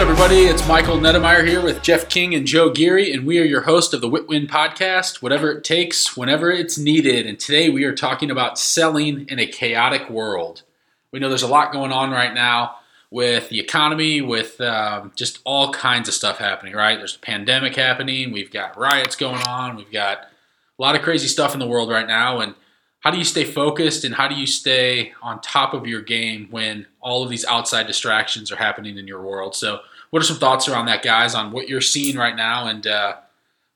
everybody? It's Michael Nettemeyer here with Geoff King and Joe Geary, and we are your host of the WITWIN podcast, whatever it takes, whenever it's needed. And today we are talking about selling in a chaotic world. We know there's a lot going on right now with the economy, with um, just all kinds of stuff happening, right? There's a pandemic happening, we've got riots going on, we've got a lot of crazy stuff in the world right now. And how do you stay focused and how do you stay on top of your game when all of these outside distractions are happening in your world? So, what are some thoughts around that, guys, on what you're seeing right now and uh,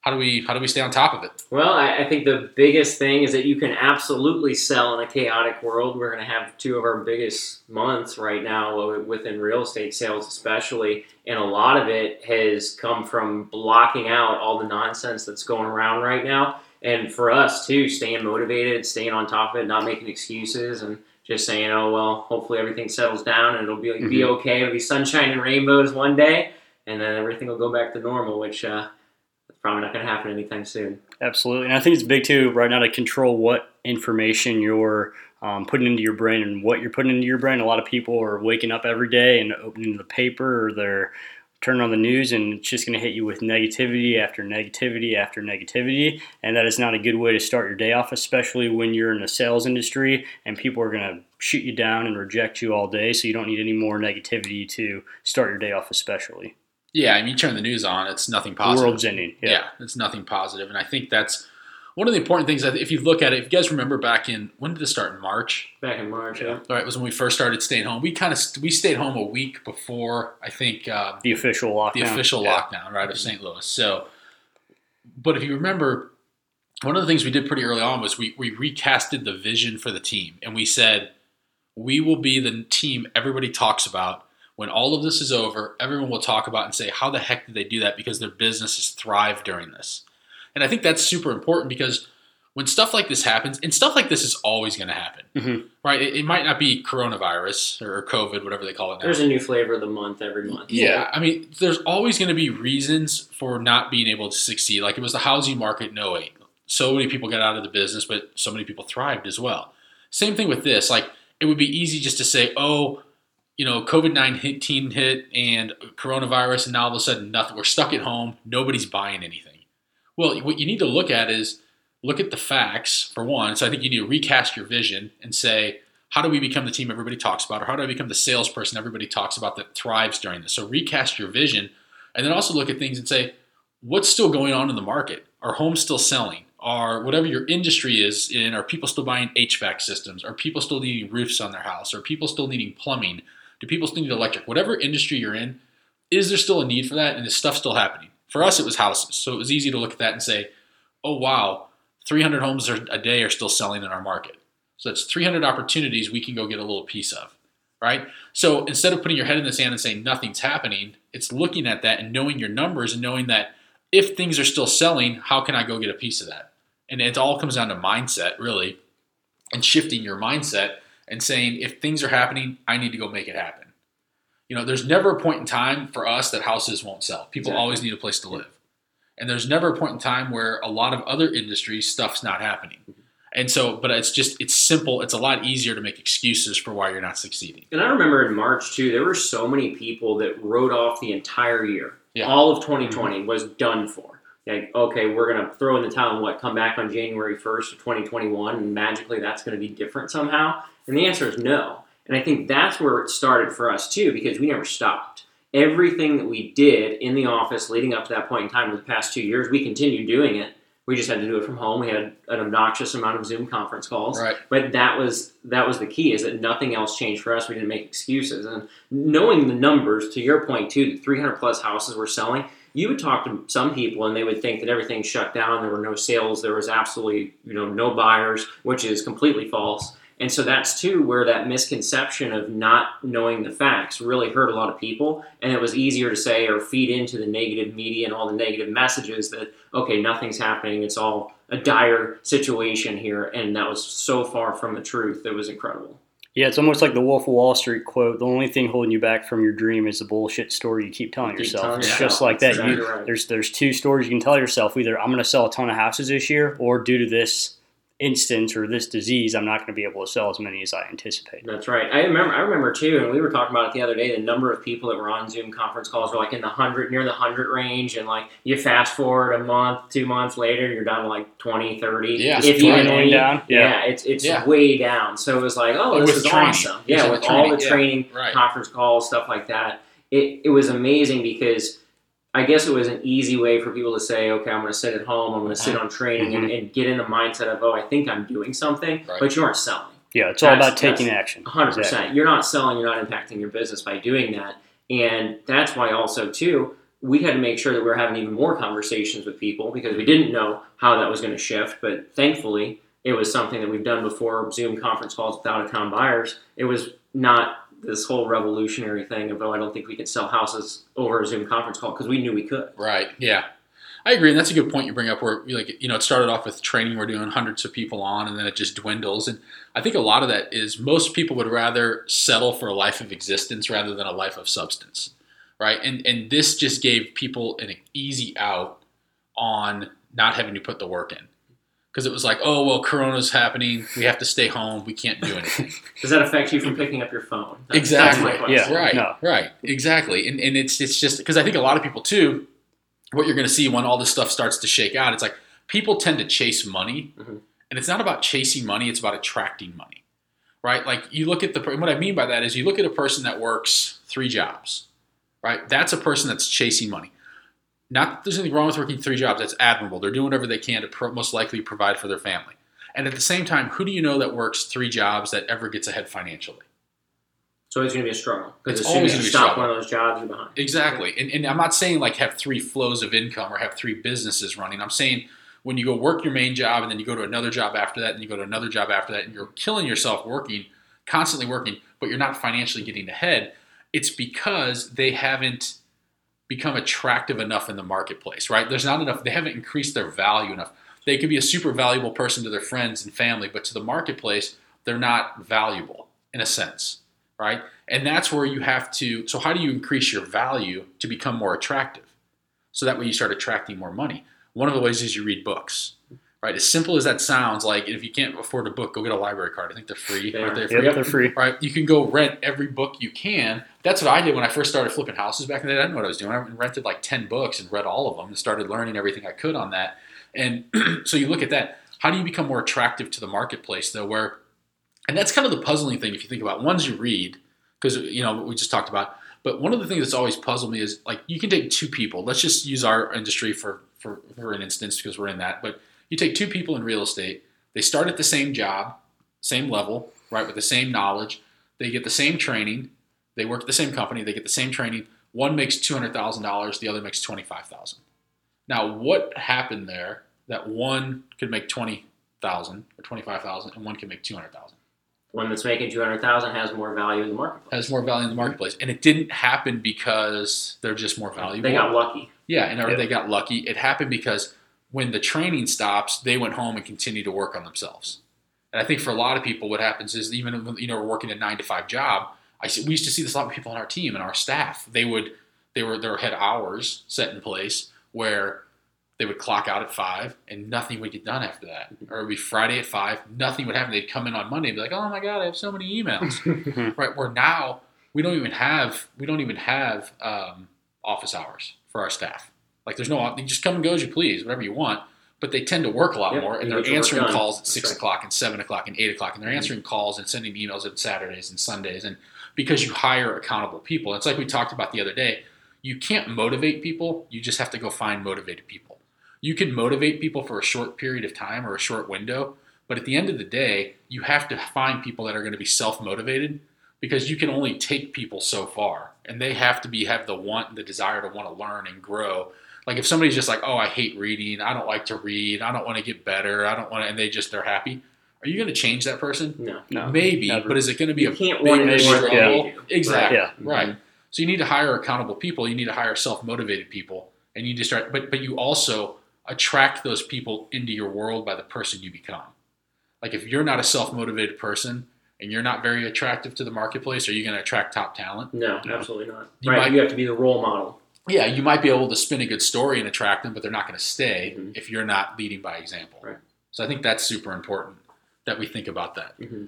how do we how do we stay on top of it? Well, I, I, think the biggest thing is that you can absolutely sell in a chaotic world. We're going to have two of our biggest months right now within real estate sales, especially, and a lot of it has come from blocking out all the nonsense that's going around right now. And for us too, staying motivated, staying on top of it, not making excuses, and just saying, "Oh well, hopefully everything settles down and it'll be mm-hmm. be okay. It'll be sunshine and rainbows one day, and then everything will go back to normal." Which uh, probably not going to happen anytime soon. Absolutely, and I think it's big too right now to control what information you're um, putting into your brain and what you're putting into your brain. A lot of people are waking up every day and opening the paper or they're turning on the news and it's just going to hit you with negativity after negativity after negativity and that is not a good way to start your day off especially when you're in the sales industry and people are going to shoot you down and reject you all day so you don't need any more negativity to start your day off especially yeah, I mean, you turn the news on, it's nothing positive. The world's ending. Yeah. yeah, it's nothing positive, and I think that's one of the important things. That if you look at it, if you guys remember back in when did this start in March? Back in March, yeah. All right, was when we first started staying home. We kind of we stayed home a week before I think uh, the official lockdown. The official yeah. lockdown, right, of St. Louis. So, but if you remember, one of the things we did pretty early on was we we recasted the vision for the team, and we said we will be the team everybody talks about when all of this is over, everyone will talk about and say, how the heck did they do that? Because their business has thrived during this. And I think that's super important because when stuff like this happens, and stuff like this is always going to happen, mm-hmm. right? It, it, might not be coronavirus or COVID, whatever they call it now. There's a new flavor of the month every month. Yeah. I mean, there's always going to be reasons for not being able to succeed. Like it was the housing market in 08. So many people got out of the business, but so many people thrived as well. Same thing with this. Like it would be easy just to say, oh, you know, COVID 19 hit and coronavirus, and now all of a sudden nothing. We're stuck at home. Nobody's buying anything. Well, what you need to look at is look at the facts, for one. So I think you need to recast your vision and say, how do we become the team everybody talks about? Or how do I become the salesperson everybody talks about that thrives during this? So recast your vision and then also look at things and say, what's still going on in the market? Are homes still selling? Are whatever your industry is in, are people still buying HVAC systems? Are people still needing roofs on their house? Are people still needing plumbing? Do people still need electric? Whatever industry you're in, is there still a need for that? And is stuff still happening? For us, it was houses. So it was easy to look at that and say, oh, wow, 300 homes a day are still selling in our market. So that's 300 opportunities we can go get a little piece of, right? So instead of putting your head in the sand and saying nothing's happening, it's looking at that and knowing your numbers and knowing that if things are still selling, how can I go get a piece of that? And it all comes down to mindset, really, and shifting your mindset and saying, if things are happening, I need to go make it happen. You know, there's never a point in time for us that houses won't sell. People exactly. always need a place to live. And there's never a point in time where a lot of other industries stuff's not happening. And so, but it's just, it's simple. It's a lot easier to make excuses for why you're not succeeding. And I remember in March too, there were so many people that wrote off the entire year. Yeah. All of 2020 mm-hmm. was done for. Like, okay, we're going to throw in the towel and what, come back on January 1st of 2021 and magically that's going to be different somehow. And the answer is no. And I think that's where it started for us too, because we never stopped. Everything that we did in the office leading up to that point in time in the past two years, we continued doing it. We just had to do it from home. We had an obnoxious amount of Zoom conference calls. Right. But that was that was the key is that nothing else changed for us. We didn't make excuses. And knowing the numbers, to your point too, that 300 plus houses were selling, you would talk to some people and they would think that everything shut down. There were no sales. There was absolutely you know no buyers, which is completely false. And so that's too where that misconception of not knowing the facts really hurt a lot of people. And it was easier to say or feed into the negative media and all the negative messages that, okay, nothing's happening. It's all a dire situation here. And that was so far from the truth. It was incredible. Yeah, it's almost like the Wolf of Wall Street quote: "The only thing holding you back from your dream is the bullshit story you keep telling you keep yourself." Telling it's yourself. just like that. Exactly you, right. There's there's two stories you can tell yourself: either I'm going to sell a ton of houses this year, or due to this instance or this disease, I'm not going to be able to sell as many as I anticipated. That's right. I remember. I remember too, and we were talking about it the other day. The number of people that were on Zoom conference calls were like in the hundred, near the hundred range, and like you fast forward a month, two months later, you're down to like 20, 30. Yeah, if Just even any. down. Yeah, it's it's Yeah. way down. So it was like, oh, And this with is training. awesome. Yeah, with the all training, the yeah. training, Right. conference calls, stuff like that. It it was amazing because. I guess it was an easy way for people to say, okay, I'm going to sit at home, I'm going to sit on training and, and get in the mindset of, oh, I think I'm doing something, Mm-hmm. Right. but you aren't selling. Yeah, it's all about taking action. hundred Exactly. percent. You're not selling. You're not impacting your business by doing that, and that's why also too we had to make sure that we were having even more conversations with people because we didn't know how that was going to shift. But thankfully, it was something that we've done before. Zoom conference calls with out of town buyers. It was not this whole revolutionary thing of oh, I don't think we could sell houses over a Zoom conference call because we knew we could. Right. Yeah. I agree, and that's a good point you bring up. Where like you know, it started off with training. We're doing hundreds of people on, and then it just dwindles. And I think a lot of that is most people would rather settle for a life of existence rather than a life of substance, right? And and this just gave people an easy out on not having to put the work in, because it was like, oh well, Corona's happening. We have to stay home. We can't do anything. Does that affect you from picking up your phone? That's, Exactly. That's. Yeah. Right. No. Right. Exactly. And and it's it's just because I think a lot of people too, what you're going to see when all this stuff starts to shake out, it's like people tend to chase money, Mhm. and it's not about chasing money; it's about attracting money. Right. Like you look at the what I mean by that is you look at a person that works three jobs. Right. That's a person that's chasing money. Not that there's anything wrong with working three jobs. That's admirable. They're doing whatever they can to pro- most likely provide for their family. And at the same time, who do you know that works three jobs that ever gets ahead financially? So it's going to be a struggle because It's as soon always as you gonna be stop struggle. one of those jobs, you're behind. Exactly. And, and I'm not saying like have three flows of income or have three businesses running. I'm saying when you go work your main job and then you go to another job after that and you go to another job after that and you're killing yourself working, constantly working, but you're not financially getting ahead, it's because they haven't become attractive enough in the marketplace, right? There's not enough, they haven't increased their value enough. They could be a super valuable person to their friends and family, but to the marketplace, they're not valuable in a sense, right? And that's where you have to. So, how do you increase your value to become more attractive? So that way you start attracting more money. One of the ways is you read books, right? As simple as that sounds, like if you can't afford a book, go get a library card. I think they're free. They Aren't are. they free? Yep, they're free. Right? You can go rent every book you can. That's what I did when I first started flipping houses back in the day. I didn't know what I was doing. I rented like 10 books and read all of them and started learning everything I could on that. And so you look at that. How do you become more attractive to the marketplace, though? Where, and that's kind of the puzzling thing if you think about ones you read, because, you know, we just talked about. But one of the things that's always puzzled me is like you can take two people. Let's just use our industry for, for, for an instance because we're in that. But you take two people in real estate, they start at the same job, same level, right, with the same knowledge. They get the same training. They work at the same company. They get the same training. One makes two hundred thousand dollars. The other makes twenty five thousand. Now, what happened there that one could make twenty thousand or twenty five thousand, and one can make two hundred thousand? One that's making two hundred thousand has more value in the marketplace. Has more value in the marketplace, and it didn't happen because they're just more valuable. They got lucky. Yeah, and they got lucky. It happened because when the training stops, they went home and continued to work on themselves. And I think for a lot of people, what happens is even you know we're working a nine to five job. I see, we used to see this a lot with people on our team and our staff. They would they were they had hours set in place where they would clock out at five and nothing would get done after that. Or it would be Friday at five, nothing would happen. They'd come in on Monday and be like, "Oh my god, I have so many emails." right? Where now we don't even have we don't even have um, office hours for our staff. Like there's no you just come and go as you please, whatever you want. But they tend to work a lot Yep, more, and they're get your work answering calls at six right. o'clock and seven o'clock and eight o'clock, and they're Mhm. answering calls and sending emails on Saturdays and Sundays, and because you hire accountable people, it's like we talked about the other day. You can't motivate people; you just have to go find motivated people. You can motivate people for a short period of time or a short window, but at the end of the day, you have to find people that are going to be self motivated because you can only take people so far and they have to be have the want the desire to want to learn and grow like if somebody's just like oh i hate reading i don't like to read i don't want to get better i don't want to and they just they're happy are you going to change that person No. No, maybe never. but is it going to be You a can't big want any struggle? they do. exactly Yeah. right Mhm. so you need to hire accountable people you need to hire self-motivated people and you need to start but but you also attract those people into your world by the person you become like if you're not a self-motivated person and you're not very attractive to the marketplace are you going to attract top talent No, No. absolutely not. You right, might- you have to be the role model. Yeah you might be able to spin a good story and attract them but they're not going to stay Mhm. if you're not leading by example Right. So I think that's super important that we think about that. Mm-hmm.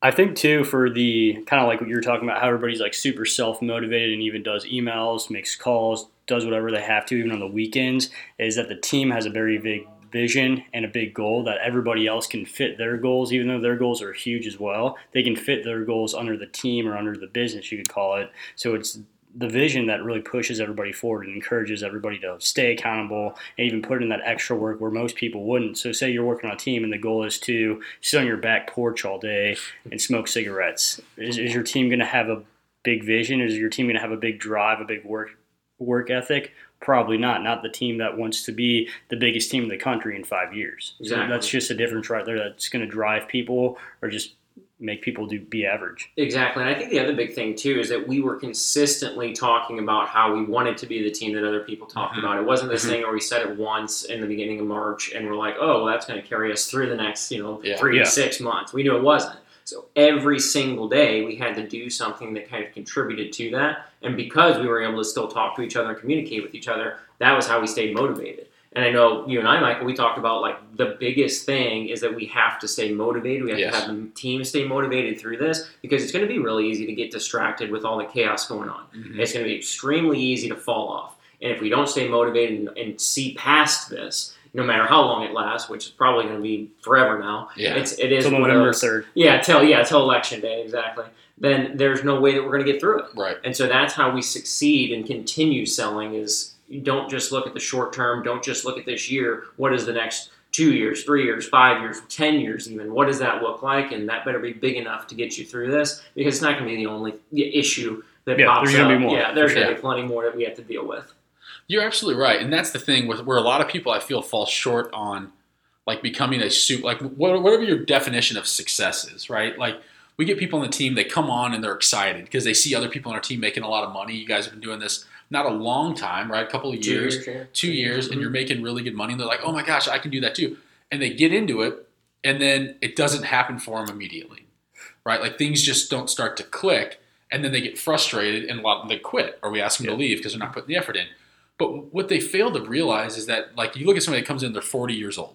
I think too for the kind of like what you were talking about, how everybody's like super self motivated and even does emails, makes calls, does whatever they have to, even on the weekends, is that the team has a very big vision and a big goal that everybody else can fit their goals, even though their goals are huge as well. They can fit their goals under the team or under the business, you could call it. So it's the vision that really pushes everybody forward and encourages everybody to stay accountable and even put in that extra work where most people wouldn't. So, say you're working on a team and the goal is to sit on your back porch all day and smoke cigarettes. Is, is your team going to have a big vision? Is your team going to have a big drive, a big work work ethic? Probably not. Not the team that wants to be the biggest team in the country in five years. Exactly. So that's just a difference right there. That's going to drive people or just make people do be average. Exactly. And I think the other big thing too is that we were consistently talking about how we wanted to be the team that other people talked Mhm. about. It wasn't this Mhm. thing where we said it once in the beginning of March and we're like, oh, well, that's going to carry us through the next, you know, Yeah. three Yeah. to six months. We knew it wasn't. So every single day we had to do something that kind of contributed to that. And because we were able to still talk to each other and communicate with each other, that was how we stayed motivated. And I know you and I, Michael, we talked about like the biggest thing is that we have to stay motivated. We have Yes. to have the team stay motivated through this because it's going to be really easy to get distracted with all the chaos going on. Mhm. It's going to be extremely easy to fall off. And if we don't stay motivated and, and see past this, no matter how long it lasts, which is probably going to be forever now, Yeah. it's it is Till November third. Yeah, till yeah, till election day exactly. Then there's no way that we're going to get through it. Right. And so that's how we succeed and continue selling is don't just look at the short term, don't just look at this year. What is the next two years, three years, five years, ten years even? What does that look like? And that better be big enough to get you through this because it's not going to be the only issue that Yeah, pops there's gonna up. be more, Yeah, there's for going to be plenty more that we have to deal with. You're absolutely right, and that's the thing with where a lot of people I feel fall short on, like becoming a soup, like whatever your definition of success is, right? Like we get people on the team, they come on and they're excited because they see other people on our team making a lot of money. You guys have been doing this not a long time, right? A couple of years, yeah. two years, and Mhm. you're making really good money. And they're like, oh my gosh, I can do that too. And they get into it, and then it doesn't happen for them immediately, right? Like things just don't start to click, and then they get frustrated and a lot of them they quit, or we ask them to leave because they're not putting the effort in. But what they fail to realize is that, like, you look at somebody that comes in, they're 40 years old.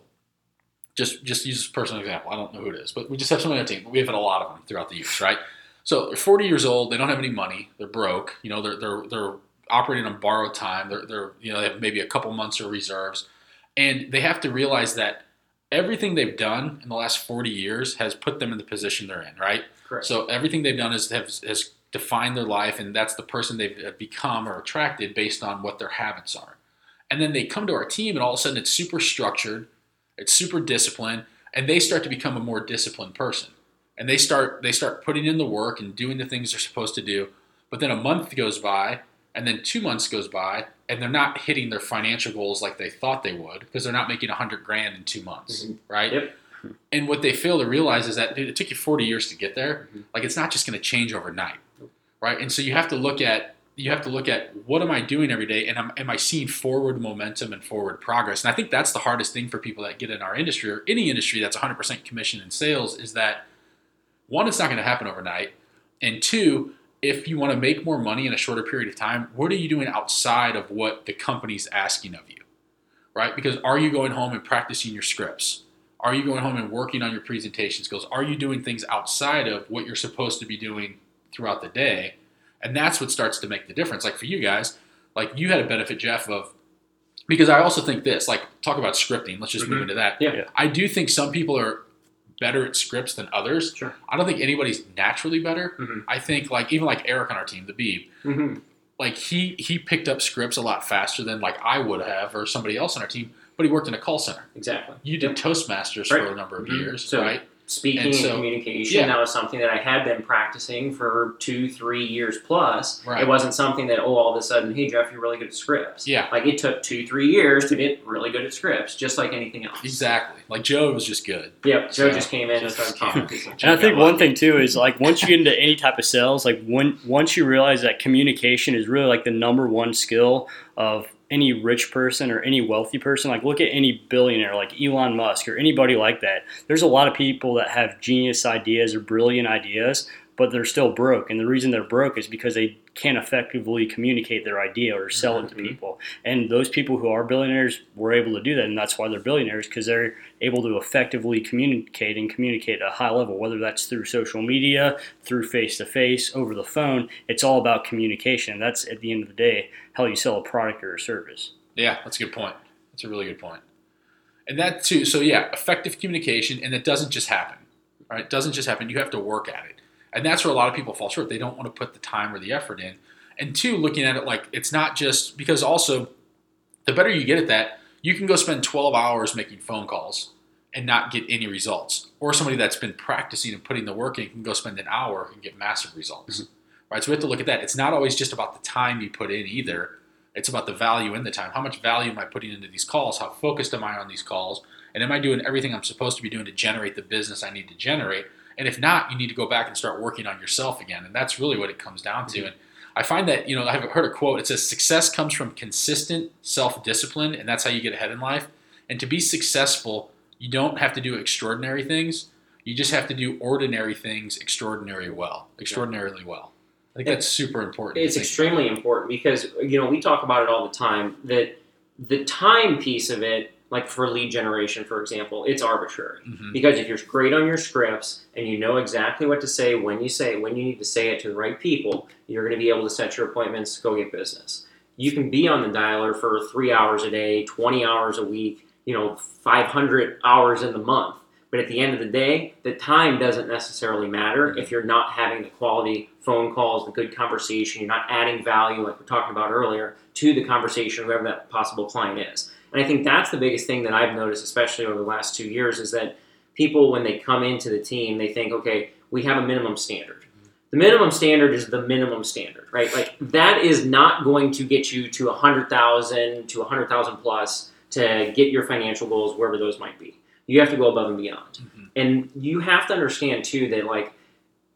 Just, just use a personal example. I don't know who it is, but we just have somebody on the team. We have had a lot of them throughout the years, right? So they're 40 years old. They don't have any money. They're broke. You know, they're they're they're operating on borrowed time. They're they're you know they have maybe a couple months of reserves, and they have to realize that everything they've done in the last 40 years has put them in the position they're in, right? Correct. So everything they've done is have, has defined their life, and that's the person they've become or attracted based on what their habits are. And then they come to our team, and all of a sudden it's super structured, it's super disciplined, and they start to become a more disciplined person. And they start they start putting in the work and doing the things they're supposed to do. But then a month goes by, and then two months goes by, and they're not hitting their financial goals like they thought they would because they're not making a hundred grand in two months, Mhm. right? Yep. And what they fail to realize is that dude, it took you 40 years to get there. Mhm. Like it's not just going to change overnight, right? And so you have to look at you have to look at what am I doing every day, and am, am I seeing forward momentum and forward progress? And I think that's the hardest thing for people that get in our industry or any industry that's 100% commission and sales is that one, it's not going to happen overnight, and two, if you want to make more money in a shorter period of time, what are you doing outside of what the company's asking of you, right? Because are you going home and practicing your scripts? Are you going home and working on your presentation skills? Are you doing things outside of what you're supposed to be doing throughout the day? And that's what starts to make the difference. Like for you guys, like you had a benefit, Geoff, of because I also think this, like talk about scripting. Let's just move Mhm. into that. Yeah. Yeah. I do think some people are better at scripts than others. Sure. I don't think anybody's naturally better. Mhm. I think like even like Eric on our team, the Beeb, Mm-hmm. like he he picked up scripts a lot faster than like I would have or somebody else on our team. But he worked in a call center. Exactly. You did Toastmasters Right. for a number of Mhm. years, So- right? Speaking And and, communication yeah. that was something that i had been practicing for two three years plus Right. it wasn't something that oh all of a sudden hey geoff you're really good at scripts Yeah. like it took two three years to get really good at scripts just like anything else Exactly. Like Joe was just good. yep joe So- just came in and started talking to some And I think one lucky. thing too is like once you get into any type of sales, like when once you realize that communication is really like the number one skill of any rich person or any wealthy person, like look at any billionaire like Elon Musk or anybody like that. There's a lot of people that have genius ideas or brilliant ideas, but they're still broke. And the reason they're broke is because they can't effectively communicate their idea or sell it to Mhm. people. And those people who are billionaires were able to do that, and that's why they're billionaires because they're able to effectively communicate and communicate at a high level, whether that's through social media, through face to face, over the phone. It's all about communication. That's at the end of the day how you sell a product or a service. Yeah, that's a good point. That's a really good point. And that too, so yeah, effective communication, and it doesn't just happen, right? It doesn't just happen. You have to work at it. And that's where a lot of people fall short. They don't want to put the time or the effort in. And two, looking at it like it's not just because also the better you get at that, you can go spend 12 hours making phone calls and not get any results. Or somebody that's been practicing and putting the work in can go spend an hour and get massive results. Mm-hmm. Right? So we have to look at that. It's not always just about the time you put in either. It's about the value in the time. How much value am I putting into these calls? How focused am I on these calls? And am I doing everything I'm supposed to be doing to generate the business I need to generate? And if not, you need to go back and start working on yourself again. And that's really what it comes down to. Mm-hmm. And I find that, you know, I've heard a quote. It says success comes from consistent self discipline, and that's how you get ahead in life. And to be successful, you don't have to do extraordinary things. You just have to do ordinary things extraordinary well, extraordinarily well. I think that's super important. It's extremely important because you know we talk about it all the time that the time piece of it, like for lead generation, for example, it's arbitrary. Mhm. Because if you're great on your scripts and you know exactly what to say when you say it, when you need to say it to the right people, you're going to be able to set your appointments, go get business. You can be on the dialer for three hours a day, 20 hours a week, you know, 500 hours in the month. But at the end of the day, the time doesn't necessarily matter if you're not having the quality phone calls, the good conversation, you're not adding value, like we're talking about earlier, to the conversation, whoever that possible client is. And I think that's the biggest thing that I've noticed, especially over the last two years, is that people, when they come into the team, they think, okay, we have a minimum standard. The minimum standard is the minimum standard, right? Like that is not going to get you to 100,000 to 100,000 plus to get your financial goals, wherever those might be. You have to go above and beyond. Mhm. And you have to understand too that like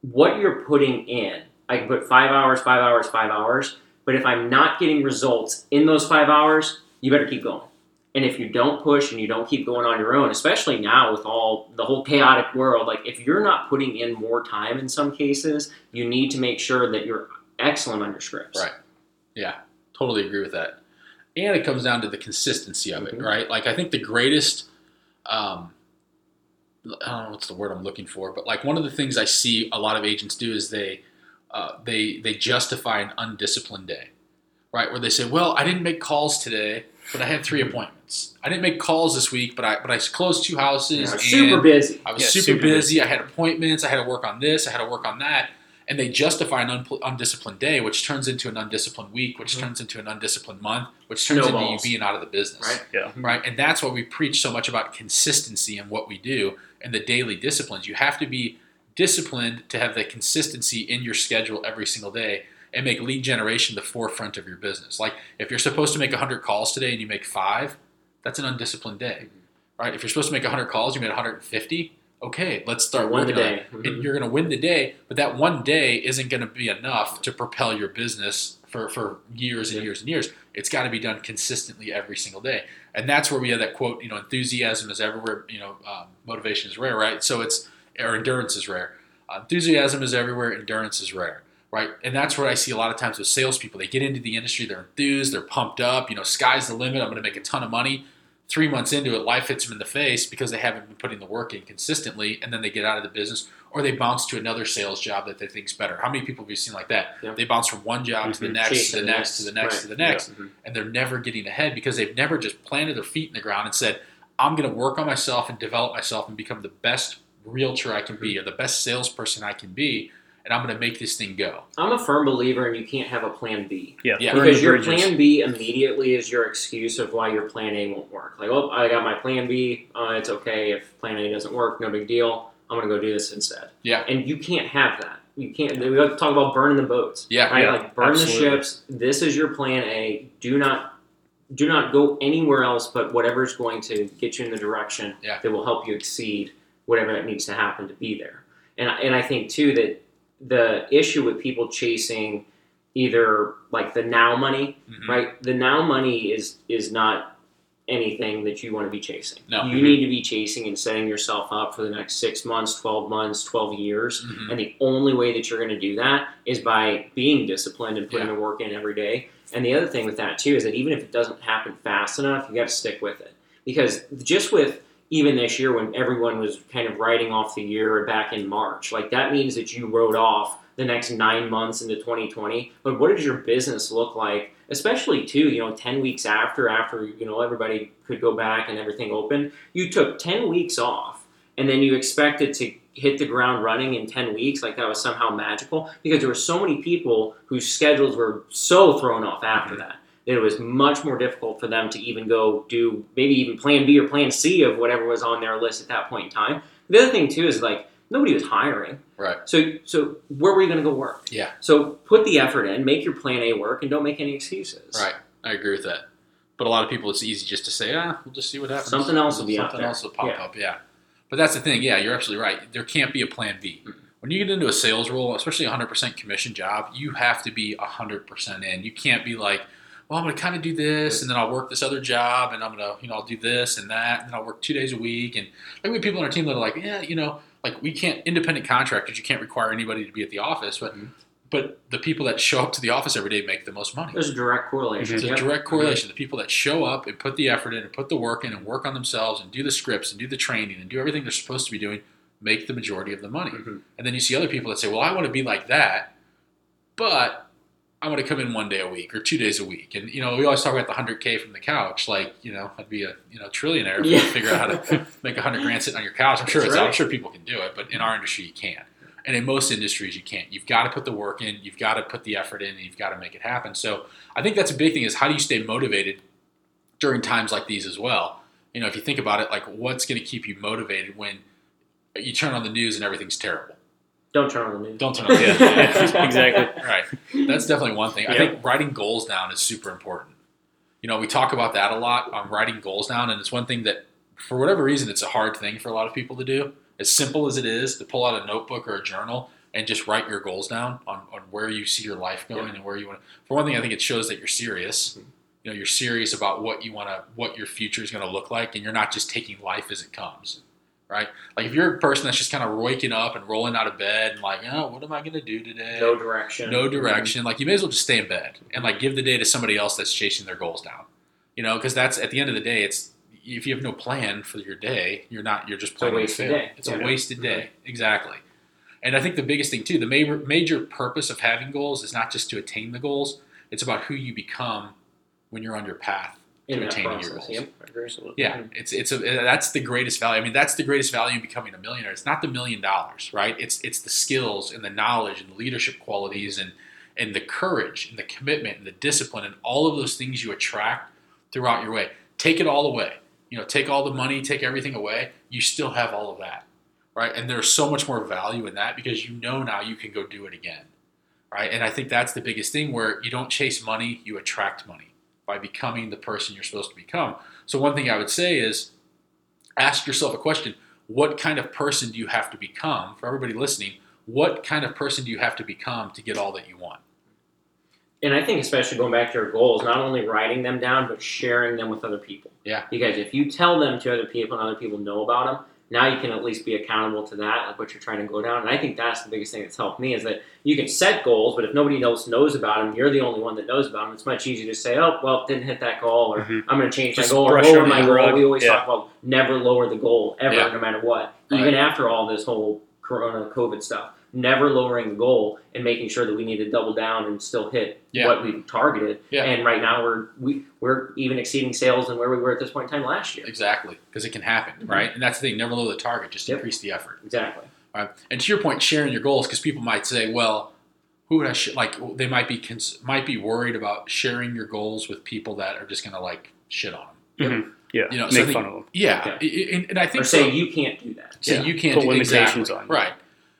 what you're putting in, I can put five hours, five hours, five hours, but if I'm not getting results in those five hours, you better keep going. And if you don't push and you don't keep going on your own, especially now with all the whole chaotic world, like if you're not putting in more time in some cases, you need to make sure that you're excellent on your scripts. Right. Yeah, totally agree with that. And it comes down to the consistency of it, Mhm. right? Like I think the greatest, um, I don't know what's the word I'm looking for, but like one of the things I see a lot of agents do is they, uh, they they justify an undisciplined day, right? Where they say, "Well, I didn't make calls today, but I had three appointments. I didn't make calls this week, but I but I closed two houses. Yeah, and super busy. I was Yeah, super, super busy. I had appointments. I had to work on this. I had to work on that. And they justify an un- undisciplined day, which turns into an undisciplined week, which Mhm. turns into an undisciplined month, which turns into Snowballs. you being out of the business. Right. Yeah. Right. And that's why we preach so much about consistency in what we do and the daily disciplines. You have to be disciplined to have the consistency in your schedule every single day and make lead generation the forefront of your business. Like if you're supposed to make 100 calls today and you make five, that's an undisciplined day. Right? If you're supposed to make 100 calls, you made 150. Okay, let's start working on day. it. Mhm. And you're going to win the day, but that one day isn't going to be enough to propel your business for, for years and Yeah. years and years. It's got to be done consistently every single day. And that's where we have that quote, you know, enthusiasm is everywhere, you know, um, motivation is rare, right? So it's, or endurance is rare. Uh, enthusiasm is everywhere, endurance is rare, right? And that's what I see a lot of times with salespeople. They get into the industry, they're enthused, they're pumped up, you know, sky's the limit, I'm going to make a ton of money. Three months into it, life hits them in the face because they haven't been putting the work in consistently, and then they get out of the business or they bounce to another sales job that they think's better. How many people have you seen like that? Yeah. They bounce from one job to the next, to the next, to the next, Right. to the next, Mhm. and they're never getting ahead because they've never just planted their feet in the ground and said, I'm going to work on myself and develop myself and become the best realtor I can be or the best salesperson I can be, and I'm going to make this thing go. I'm a firm believer in you can't have a plan B. Yeah, Yeah. Because your bridges. plan B immediately is your excuse of why your plan A won't work. Like, oh, I got my plan B. Uh, it's okay if plan A doesn't work. No big deal. I'm gonna go do this instead. Yeah. And you can't have that. You can't. We have to talk about burning the boats. Yeah. Right. Yeah, like burn absolutely. the ships. This is your plan A. Do not. Do not go anywhere else but whatever's going to get you in the direction Yeah. that will help you exceed whatever that needs to happen to be there. And and I think too that the issue with people chasing either like the now money Mhm. right? The now money is is not anything that you want to be chasing. No. You need to be chasing and setting yourself up for the next six months, 12 months, 12 years. Mhm. And the only way that you're going to do that is by being disciplined and putting Yeah. the work in every day. And the other thing with that too is that even if it doesn't happen fast enough, you got to stick with it. Because just with even this year when everyone was kind of writing off the year back in March, like that means that you wrote off the next nine months into 2020. But what does your business look like, especially too, you know, 10 weeks after, after, you know, everybody could go back and everything opened? You took 10 weeks off and then you expected to hit the ground running in 10 weeks? Like that was somehow magical? Because there were so many people whose schedules were so thrown off after mm-hmm. that that it was much more difficult for them to even go do maybe even plan B or plan C of whatever was on their list at that point in time. The other thing too is like nobody was hiring. Right. So so where were you going to go work? Yeah. So put the effort in, make your plan A work, and don't make any excuses. Right. I agree with that. But a lot of people, it's easy just to say, ah, we'll just see what happens. Something else will be Something else will pop Yeah. up. Yeah. But that's the thing. Yeah, you're absolutely right. There can't be a plan B. Mm-hmm. When you get into a sales role, especially a 100% commission job, you have to be 100% in. You can't be like, well, I'm going to kind of do this, and then I'll work this other job, and I'm going to, you know, I'll do this and that, and then I'll work two days a week. And like we have people on our team that are like, yeah, you know, like we can't, independent contractors, you can't require anybody to be at the office, but Mhm. but the people that show up to the office every day make the most money. There's a direct correlation. It's a direct correlation. The people that show up and put the effort in and put the work in and work on themselves and do the scripts and do the training and do everything they're supposed to be doing make the majority of the money. Mhm. And then you see other people that say, well, I want to be like that, but I want to come in one day a week or two days a week. And, you know, we always talk about the 100K from the couch. Like, you know, I'd be a, you know, trillionaire if Yeah. you figure out how to make a 100 grand sitting on your couch. I'm sure it's, I'm sure people can do it, but in our industry, you can't. And in most industries, you can't. You've got to put the work in, you've got to put the effort in, and you've got to make it happen. So I think that's a big thing is how do you stay motivated during times like these as well? You know, if you think about it, like what's going to keep you motivated when you turn on the news and everything's terrible? Don't turn on the news. Don't turn on the news. Yeah, exactly. Right. That's definitely one thing. I think writing goals down is super important. You know, we talk about that a lot on writing goals down, and it's one thing that, for whatever reason, it's a hard thing for a lot of people to do. As simple as it is to pull out a notebook or a journal and just write your goals down on, on where you see your life going Yeah. and where you want. To, For one thing, I think it shows that you're serious. Mhm. You know, you're serious about what you want to, what your future is going to look like, and you're not just taking life as it comes. Right? Like if you're a person that's just kind of waking up and rolling out of bed and like, oh, what am I going to do today? No direction. no direction. Like you may as well just stay in bed and like give the day to somebody else that's chasing their goals down. You know, because that's at the end of the day, it's if you have no plan for your day, you're not. You're just a planning to wasted fail. day. It's Yeah. a wasted day. Exactly. And I think the biggest thing too, the major major purpose of having goals is not just to attain the goals. It's about who you become when you're on your path in attaining your goals. Yep. Absolutely. Yeah, mm-hmm. it's it's a uh, that's the greatest value. I mean, that's the greatest value in becoming a millionaire. It's not the million dollars, right? It's it's the skills and the knowledge and the leadership qualities and and the courage and the commitment and the discipline and all of those things you attract throughout your way. Take it all away. You know, take all the money, take everything away. You still have all of that, right? And there's so much more value in that because you know now you can go do it again, right? And I think that's the biggest thing where you don't chase money, you attract money by becoming the person you're supposed to become. So one thing I would say is ask yourself a question. What kind of person do you have to become? For everybody listening, what kind of person do you have to become to get all that you want? And I think especially going back to your goals, not only writing them down, but sharing them with other people. Yeah. Because if you tell them to other people and other people know about them, now you can at least be accountable to that, like what you're trying to go down. And I think that's the biggest thing that's helped me is that you can set goals, but if nobody else knows about them, you're the only one that knows about them. It's much easier to say, oh, well, didn't hit that goal, or Mhm. I'm going to change Just my goal, or lower my the goal. rug. We always Yeah. talk about never lower the goal, ever, Yeah. no matter what. Right. Even after all this whole Corona COVID stuff, never lowering the goal and making sure that we need to double down and still hit Yeah. what we've targeted. Yeah. And right now we're we, we're even exceeding sales than where we were at this point in time last year. Exactly, because it can happen, right? And that's the thing. Never lower the target. Just Yep. increase the effort. Exactly. Right? And to your point, sharing your goals, because people might say, well, who would I sh-? like? They might be cons- might be worried about sharing your goals with people that are just going to like shit on them. Mhm. Yeah. You know, so I Make think- fun of them. Yeah, Yeah. I- I- and, and I think Or say so- you can't do that. So Yeah. you can't Put do limitations exactly. on it. right?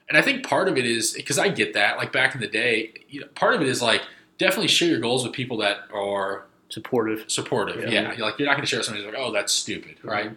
And I think part of it is because I get that. Like back in the day, you know, part of it is like definitely share your goals with people that are Supportive. supportive. Yeah. Yeah, like you're not going to share with somebody who's like, oh, that's stupid, Mm-hmm. right?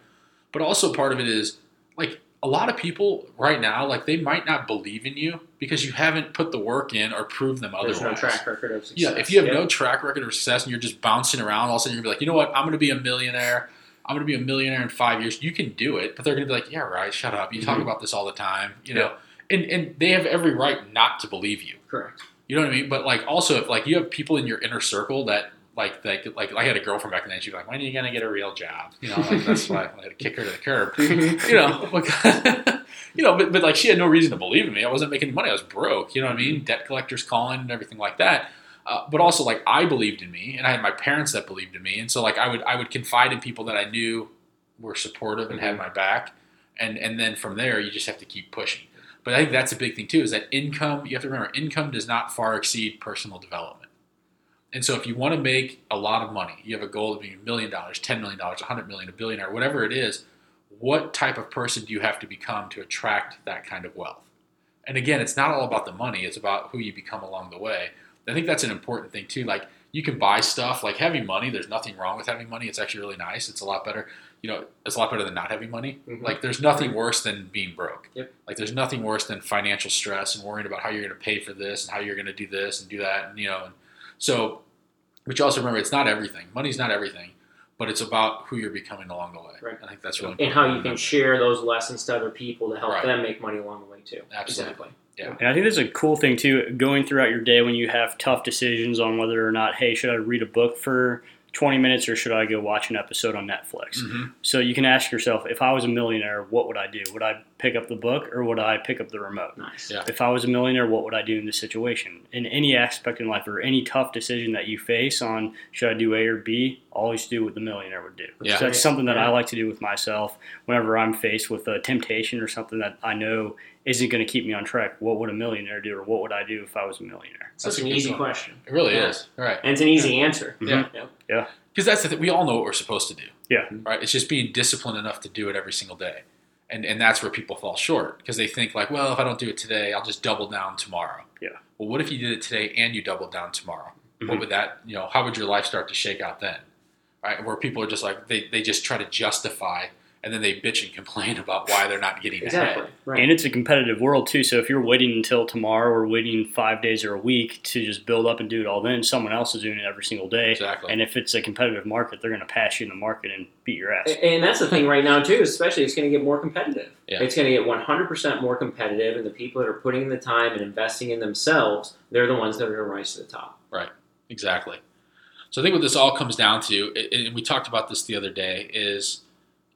But also part of it is like a lot of people right now, like they might not believe in you because you haven't put the work in or proved them There's otherwise. no track record of success. Yeah, if you have no track record of success and you're just bouncing around, all of a sudden you're gonna be like, you know what, I'm gonna be a millionaire. I'm going to be a millionaire in five years. You can do it, but they're going to be like, yeah, right. Shut up. You talk Mhm. about this all the time, you know. And and they have every right not to believe you. Correct. You know what I mean? But like also if like you have people in your inner circle that like like like I had a girlfriend back then. She'd be like, "When are you gonna get a real job?" You know, like, that's why I had to kick her to the curb. You know, because, you know, but, but like she had no reason to believe in me. I wasn't making money. I was broke. You know what I mean? Debt collectors calling and everything like that. Uh, but also like I believed in me, and I had my parents that believed in me, and so like I would I would confide in people that I knew were supportive and had my back, and and then from there you just have to keep pushing. But I think that's a big thing too is that income. You have to remember income does not far exceed personal development. And so if you want to make a lot of money, you have a goal of being a million dollars, ten million dollars, a hundred million, a billionaire, whatever it is. What type of person do you have to become to attract that kind of wealth? And again, it's not all about the money; it's about who you become along the way. I think that's an important thing too. Like you can buy stuff, like having money. There's nothing wrong with having money. It's actually really nice. It's a lot better. You know, it's a lot better than not having money. Mhm. Like there's nothing worse than being broke. Yep. Like there's nothing worse than financial stress and worrying about how you're going to pay for this and how you're going to do this and do that. And you know, and so, but you also remember it's not everything. Money's not everything, but it's about who you're becoming along the way. Right. I think that's really and important how you can share those lessons to other people to help Right. them make money along the way too. Absolutely. Exactly. And I think that's a cool thing too, going throughout your day when you have tough decisions on whether or not, hey, should I read a book for 20 minutes or should I go watch an episode on Netflix? Mhm. So you can ask yourself, if I was a millionaire, what would I do? Would I pick up the book or would I pick up the remote? Nice. Yeah. If I was a millionaire, what would I do in this situation? In any aspect in life or any tough decision that you face on should I do A or B, always do what the millionaire would do. Yeah. So that's something that I like to do with myself whenever I'm faced with a temptation or something that I know isn't going to keep me on track. What would a millionaire do or what would I do if I was a millionaire? Such That's a an easy one. question. It really Yeah. is. Right. And it's an easy answer. Yeah. Yeah. Because that's the thing. We all know what we're supposed to do. Yeah. Right. It's just being disciplined enough to do it every single day. And, and that's where people fall short because they think like, well, if I don't do it today, I'll just double down tomorrow. Yeah. Well, what if you did it today and you doubled down tomorrow? Mhm. What would that, you know, how would your life start to shake out then? Right. Where people are just like, they, they just try to justify and then they bitch and complain about why they're not getting Exactly. ahead. Right. And it's a competitive world too. So if you're waiting until tomorrow or waiting five days or a week to just build up and do it all, then someone else is doing it every single day. Exactly. And if it's a competitive market, they're going to pass you in the market and beat your ass. And that's the thing right now too, especially it's going to get more competitive. Yeah. It's going to get 100% more competitive, and the people that are putting in the time and investing in themselves, they're the ones that are going to rise to the top. Right. Exactly. So I think what this all comes down to, and we talked about this the other day, is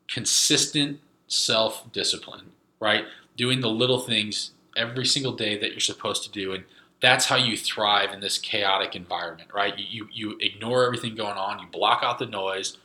consistent self discipline, right? Doing the little things every single day that you're supposed to do. And that's how you thrive in this chaotic environment, right? You, you, you ignore everything going on, you block out the noise.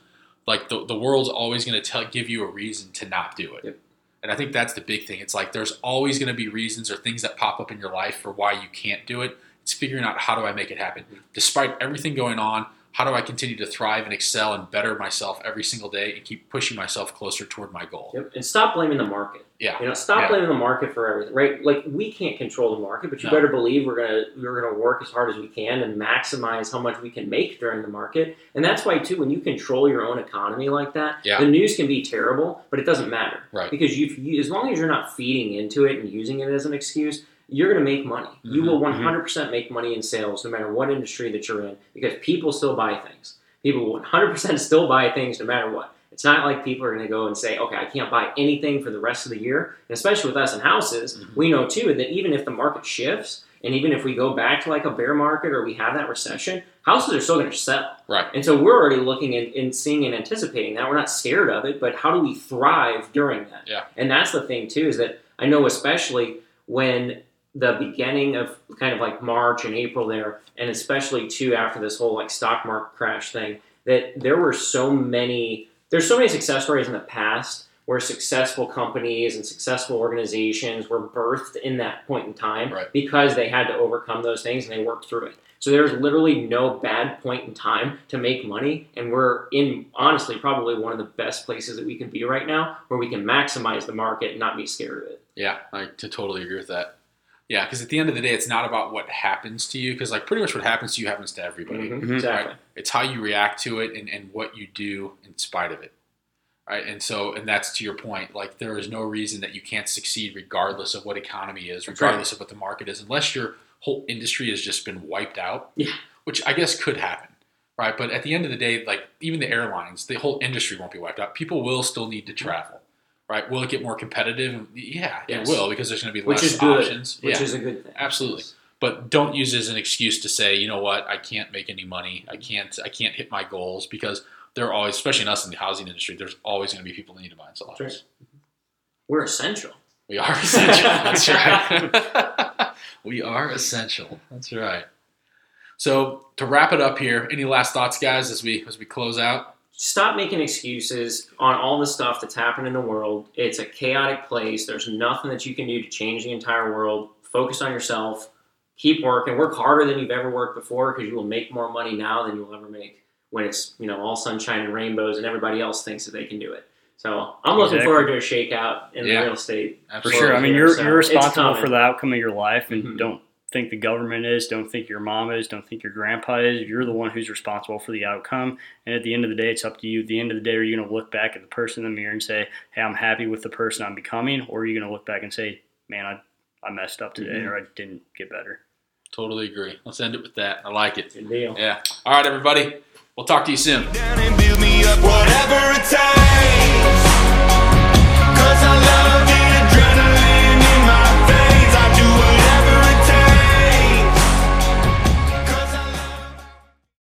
Like the, the world's always going to tell give you a reason to not do it. Yep. And I think that's the big thing. It's like there's always going to be reasons or things that pop up in your life for why you can't do it. It's figuring out how do I make it happen. Mm-hmm. Despite everything going on, how do I continue to thrive and excel and better myself every single day and keep pushing myself closer toward my goal? Yep. And stop blaming the market. Yeah. You know, stop Yeah. blaming the market for everything, right? Like we can't control the market, but you No. better believe we're gonna we're gonna work as hard as we can and maximize how much we can make during the market. And that's why too, when you control your own economy like that, Yeah. the news can be terrible, but it doesn't matter, Right. Because you, you as long as you're not feeding into it and using it as an excuse, you're gonna make money. You Mhm. will 100% make money in sales, no matter what industry that you're in, because people still buy things. People will 100% still buy things no matter what. It's not like people are going to go and say, okay, I can't buy anything for the rest of the year. And especially with us in houses, Mhm. we know too that even if the market shifts and even if we go back to like a bear market or we have that recession, houses are still going to sell. Right. And so we're already looking and, and seeing and anticipating that. We're not scared of it, but how do we thrive during that? Yeah. And that's the thing too, is that I know especially when the beginning of kind of like March and April there, and especially too after this whole like stock market crash thing, that there were so many there's so many success stories in the past where successful companies and successful organizations were birthed in that point in time Right. because they had to overcome those things and they worked through it. So there's literally no bad point in time to make money, and we're in honestly probably one of the best places that we can be right now, where we can maximize the market and not be scared of it. Yeah, I to totally agree with that. Yeah, because at the end of the day, it's not about what happens to you, because like pretty much what happens to you happens to everybody. Mhm, Mhm. Exactly. It's how you react to it and, and what you do in spite of it. Right. And so, and that's to your point, like there is no reason that you can't succeed regardless of what economy is, That's right. regardless of what the market is, unless your whole industry has just been wiped out. Yeah. Which I guess could happen. right? But at the end of the day, like even the airlines, the whole industry won't be wiped out. People will still need to travel, right? Will it get more competitive? Yeah, Yes. it will because there's going to be which less is good. options. Which yeah, is a good thing. Absolutely. but don't use it as an excuse to say, you know what, I can't make any money. I can't. I can't hit my goals because there are always, especially in us in the housing industry, there's always going to be people that need to buy and sell That's right. Mm-hmm. We're essential. We are essential. That's right. we are essential. That's right. So to wrap it up here, any last thoughts, guys, as we as we close out? Stop making excuses on all the stuff that's happening in the world. It's a chaotic place. There's nothing that you can do to change the entire world. Focus on yourself. Keep working. Work harder than you've ever worked before because you will make more money now than you'll ever make when it's you know all sunshine and rainbows and everybody else thinks that they can do it. So I'm looking Exactly. forward to a shakeout in Yeah. the real estate. For sure. I mean, you're so you're responsible for the outcome of your life, and Mhm. don't think the government is. Don't think your mom is. Don't think your grandpa is. You're the one who's responsible for the outcome. And at the end of the day, it's up to you. At the end of the day, are you going to look back at the person in the mirror and say, "Hey, I'm happy with the person I'm becoming," or are you going to look back and say, "Man, I I messed up today, Mhm. or I didn't get better." Totally agree. Let's end it with that. I like it. Good deal. Yeah. All right, everybody. We'll talk to you soon.